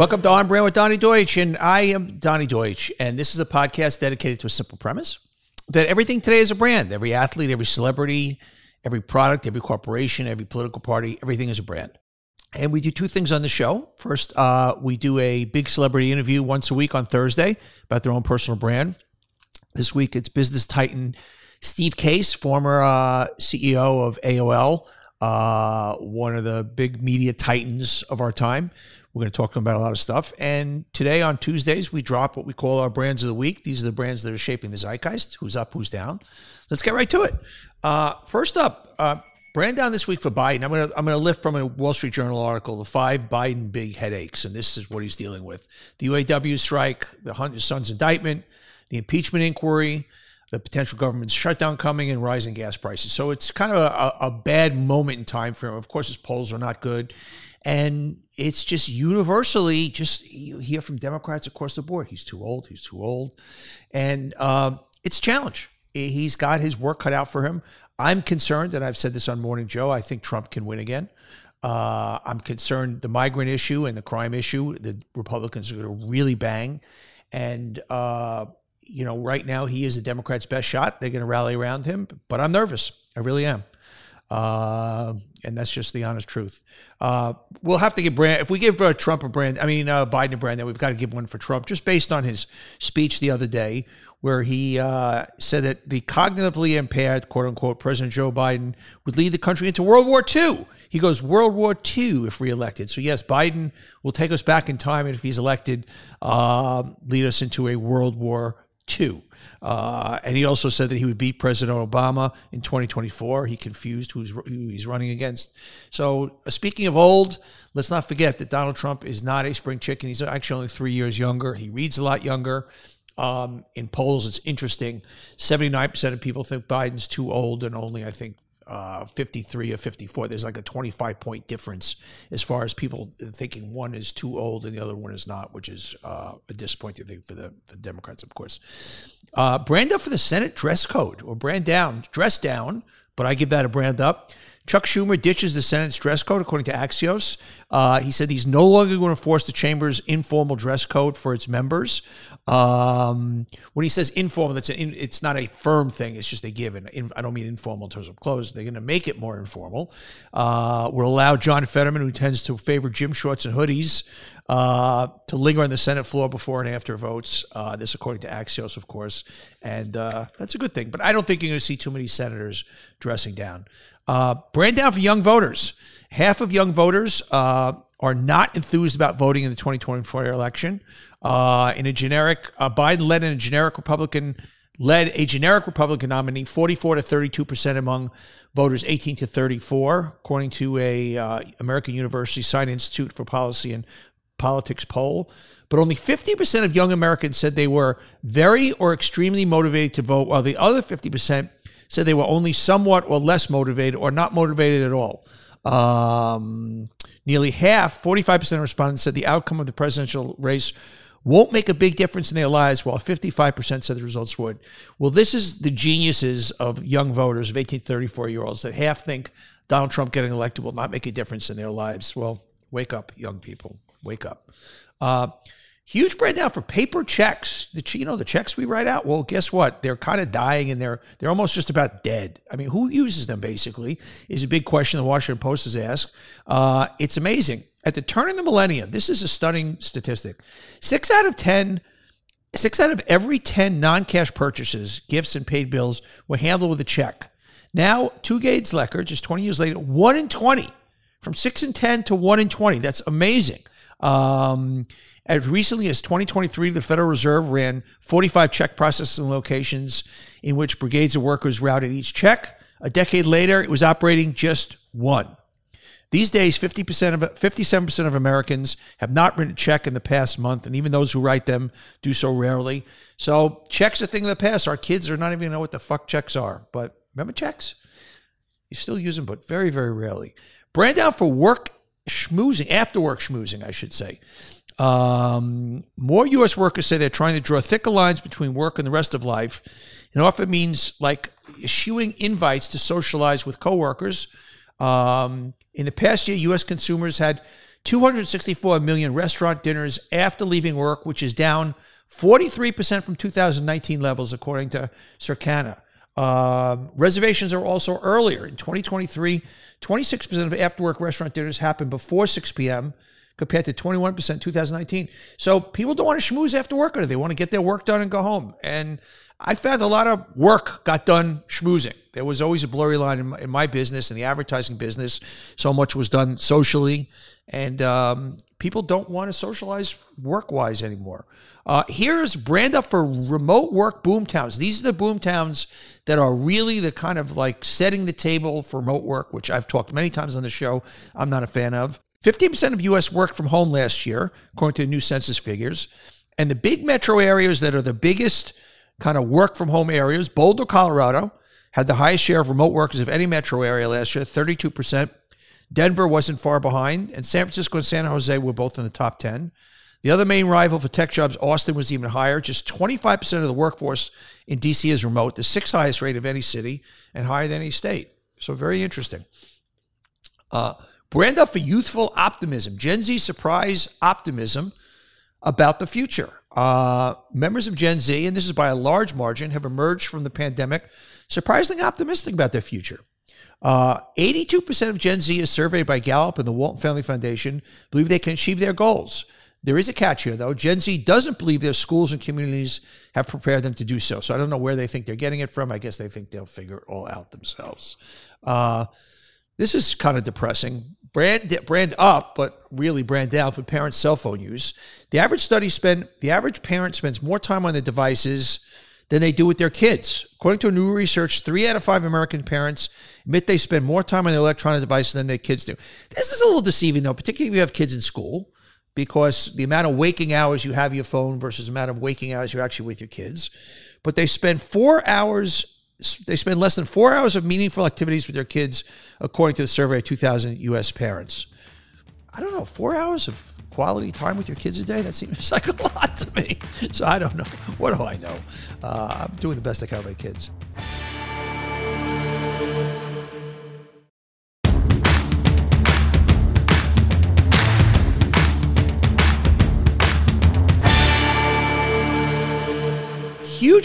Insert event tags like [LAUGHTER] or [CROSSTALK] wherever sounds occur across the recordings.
Welcome to On Brand with Donny Deutsch, and I am Donny Deutsch, and this is a podcast dedicated to a simple premise that everything today is a brand. Every athlete, every celebrity, every product, every corporation, every political party, everything is a brand. And we do two things on the show. First, uh, we do a big celebrity interview once a week on Thursday about their own personal brand. This week, it's business titan Steve Case, former uh, CEO of AOL, uh, one of the big media titans of our time. We're going to talk to him about a lot of stuff. And today on Tuesdays, we drop what we call our brands of the week. These are the brands that are shaping the zeitgeist who's up, who's down. Let's get right to it. Uh, first up, uh, brand down this week for Biden. I'm going to I'm going to lift from a Wall Street Journal article the five Biden big headaches, and this is what he's dealing with: the UAW strike, the Hunter son's indictment, the impeachment inquiry, the potential government shutdown coming, and rising gas prices. So it's kind of a, a bad moment in time for him. Of course, his polls are not good, and it's just universally just you hear from Democrats across the board. He's too old. He's too old, and um, it's a challenge. He's got his work cut out for him. I'm concerned, and I've said this on Morning Joe. I think Trump can win again. Uh, I'm concerned the migrant issue and the crime issue. The Republicans are going to really bang, and uh, you know, right now he is the Democrat's best shot. They're going to rally around him, but I'm nervous. I really am. Uh, and that's just the honest truth. Uh, we'll have to give brand if we give uh, Trump a brand. I mean uh, Biden a brand. Then we've got to give one for Trump, just based on his speech the other day, where he uh, said that the cognitively impaired, quote unquote, President Joe Biden would lead the country into World War II. He goes World War II if reelected. So yes, Biden will take us back in time, and if he's elected, uh, lead us into a World War two. Uh, and he also said that he would beat President Obama in 2024. He confused who's, who he's running against. So, uh, speaking of old, let's not forget that Donald Trump is not a spring chicken. He's actually only three years younger. He reads a lot younger. Um, in polls, it's interesting. 79% of people think Biden's too old, and only, I think, uh, 53 or 54. There's like a 25 point difference as far as people thinking one is too old and the other one is not, which is uh, a disappointing thing for the, for the Democrats, of course. Uh, brand up for the Senate dress code or brand down, dress down, but I give that a brand up. Chuck Schumer ditches the Senate's dress code, according to Axios. Uh, he said he's no longer going to force the chamber's informal dress code for its members. Um, when he says informal, that's it's not a firm thing. It's just a given. I don't mean informal in terms of clothes. They're going to make it more informal. Uh, we'll allow John Fetterman, who tends to favor gym shorts and hoodies, uh, to linger on the Senate floor before and after votes. Uh, this, according to Axios, of course, and uh, that's a good thing. But I don't think you're going to see too many senators dressing down. Uh, brand down for young voters. Half of young voters uh, are not enthused about voting in the 2024 election. Uh, in a generic, uh, Biden led in a generic Republican led a generic Republican nominee, 44 to 32 percent among voters 18 to 34, according to a uh, American University's Sine Institute for Policy and Politics poll. But only 50% of young Americans said they were very or extremely motivated to vote, while the other 50% said they were only somewhat or less motivated or not motivated at all. Um, nearly half, 45% of respondents said the outcome of the presidential race won't make a big difference in their lives, while 55% said the results would. Well, this is the geniuses of young voters, of 18 34 year olds, that half think Donald Trump getting elected will not make a difference in their lives. Well, wake up, young people. Wake up. Uh, Huge breakdown for paper checks. The you know the checks we write out. Well, guess what? They're kind of dying and they're they're almost just about dead. I mean, who uses them? Basically, is a big question the Washington Post has asked. Uh, it's amazing. At the turn of the millennium, this is a stunning statistic. Six out of ten, six out of every ten non-cash purchases, gifts, and paid bills were handled with a check. Now, two Gates Lecker, just 20 years later, one in 20, from six and 10 to one in 20. That's amazing. Um, as recently as 2023, the Federal Reserve ran 45 check processing locations in which brigades of workers routed each check. A decade later, it was operating just one. These days, 50% of 57% of Americans have not written a check in the past month, and even those who write them do so rarely. So checks are a thing of the past. Our kids are not even know what the fuck checks are. But remember checks? You still use them, but very, very rarely. Brand out for work schmoozing, after work schmoozing, I should say. Um, more U.S. workers say they're trying to draw thicker lines between work and the rest of life. It often means like eschewing invites to socialize with coworkers. Um, in the past year, U.S. consumers had 264 million restaurant dinners after leaving work, which is down 43% from 2019 levels, according to Circana. Um, reservations are also earlier. In 2023, 26% of after work restaurant dinners happen before 6 p.m. compared to 21% in 2019. So people don't want to schmooze after work, or they want to get their work done and go home. And I found a lot of work got done schmoozing. There was always a blurry line in my, in my business, in the advertising business. So much was done socially, and um, people don't want to socialize work wise anymore. Uh, here's brand up for remote work boom towns. These are the boom towns that are really the kind of like setting the table for remote work, which I've talked many times on the show. I'm not a fan of. 15% of U.S. worked from home last year, according to the new census figures. And the big metro areas that are the biggest kind of work from home areas. Boulder, Colorado had the highest share of remote workers of any metro area last year, 32%. Denver wasn't far behind, and San Francisco and San Jose were both in the top 10. The other main rival for tech jobs, Austin, was even higher. Just 25% of the workforce in DC is remote, the sixth highest rate of any city and higher than any state. So, very interesting. Uh, brand up for youthful optimism. Gen Z surprise optimism about the future. Uh, members of Gen Z, and this is by a large margin, have emerged from the pandemic surprisingly optimistic about their future. Uh, 82% of Gen Z, is surveyed by Gallup and the Walton Family Foundation, believe they can achieve their goals. There is a catch here, though. Gen Z doesn't believe their schools and communities have prepared them to do so. So I don't know where they think they're getting it from. I guess they think they'll figure it all out themselves. Uh, this is kind of depressing brand brand up, but really brand down for parents' cell phone use. The average study spend the average parent spends more time on their devices than they do with their kids. According to a new research, three out of five American parents admit they spend more time on their electronic devices than their kids do. This is a little deceiving, though, particularly if you have kids in school, because the amount of waking hours you have your phone versus the amount of waking hours you're actually with your kids. But they spend four hours they spend less than four hours of meaningful activities with their kids, according to the survey of 2,000 U.S. parents. I don't know, four hours of quality time with your kids a day? That seems [LAUGHS] like a lot to me. So I don't know. What do I know? Uh, I'm doing the best I can with my kids.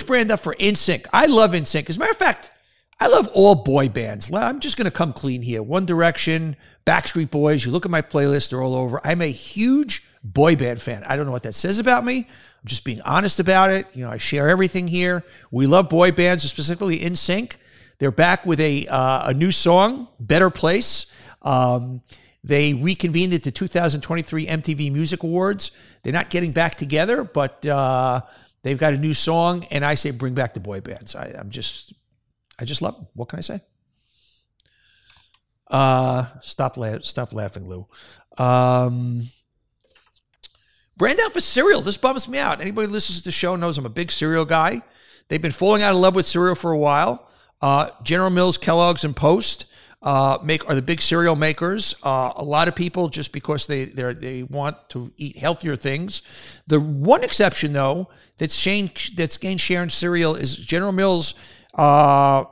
Brand up for NSYNC. I love NSYNC. As a matter of fact, I love all boy bands. I'm just going to come clean here. One Direction, Backstreet Boys. You look at my playlist, they're all over. I'm a huge boy band fan. I don't know what that says about me. I'm just being honest about it. You know, I share everything here. We love boy bands, specifically NSYNC. They're back with a uh, a new song, "Better Place." Um, they reconvened at the 2023 MTV Music Awards. They're not getting back together, but uh, They've got a new song, and I say bring back the boy bands. I, am just, I just love them. What can I say? Uh, stop, la- stop laughing, Lou. Um, brand out for cereal. This bums me out. Anybody who listens to the show knows I'm a big cereal guy. They've been falling out of love with cereal for a while. Uh, General Mills, Kellogg's, and Post uh, make are the big cereal makers. Uh, a lot of people just because they they want to eat healthier things. The one exception though that's Shane that's gained share in cereal is General Mills. Uh,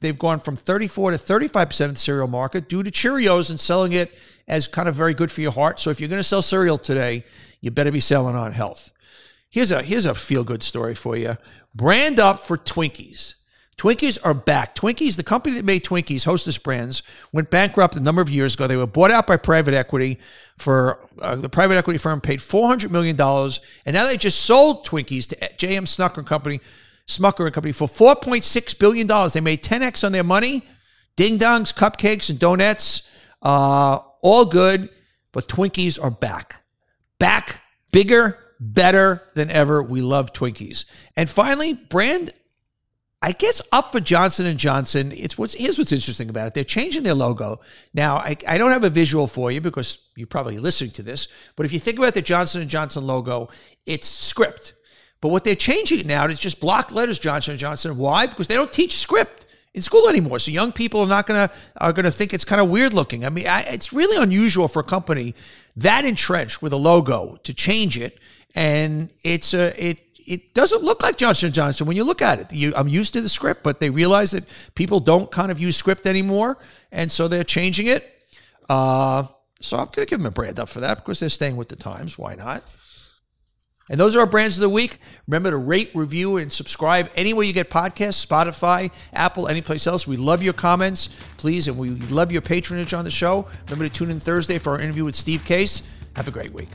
they've gone from 34 to 35 percent of the cereal market due to Cheerios and selling it as kind of very good for your heart. So if you're going to sell cereal today, you better be selling on health. Here's a here's a feel good story for you. Brand up for Twinkies. Twinkies are back. Twinkies, the company that made Twinkies, Hostess Brands, went bankrupt a number of years ago. They were bought out by private equity for uh, the private equity firm paid $400 million. And now they just sold Twinkies to J.M. Smucker and Company, Smucker and Company for $4.6 billion. They made 10x on their money. Ding dongs, cupcakes, and donuts, uh, all good. But Twinkies are back. Back, bigger, better than ever. We love Twinkies. And finally, brand I guess up for Johnson and Johnson. It's what's here's what's interesting about it. They're changing their logo now. I, I don't have a visual for you because you're probably listening to this. But if you think about the Johnson and Johnson logo, it's script. But what they're changing now is just block letters Johnson and Johnson. Why? Because they don't teach script in school anymore. So young people are not gonna are gonna think it's kind of weird looking. I mean, I, it's really unusual for a company that entrenched with a logo to change it, and it's a it it doesn't look like Johnson Johnson when you look at it. You, I'm used to the script, but they realize that people don't kind of use script anymore, and so they're changing it. Uh, So I'm going to give them a brand up for that because they're staying with the times. Why not? And those are our brands of the week. Remember to rate, review, and subscribe anywhere you get podcasts, Spotify, Apple, anyplace else. We love your comments, please, and we love your patronage on the show. Remember to tune in Thursday for our interview with Steve Case. Have a great week.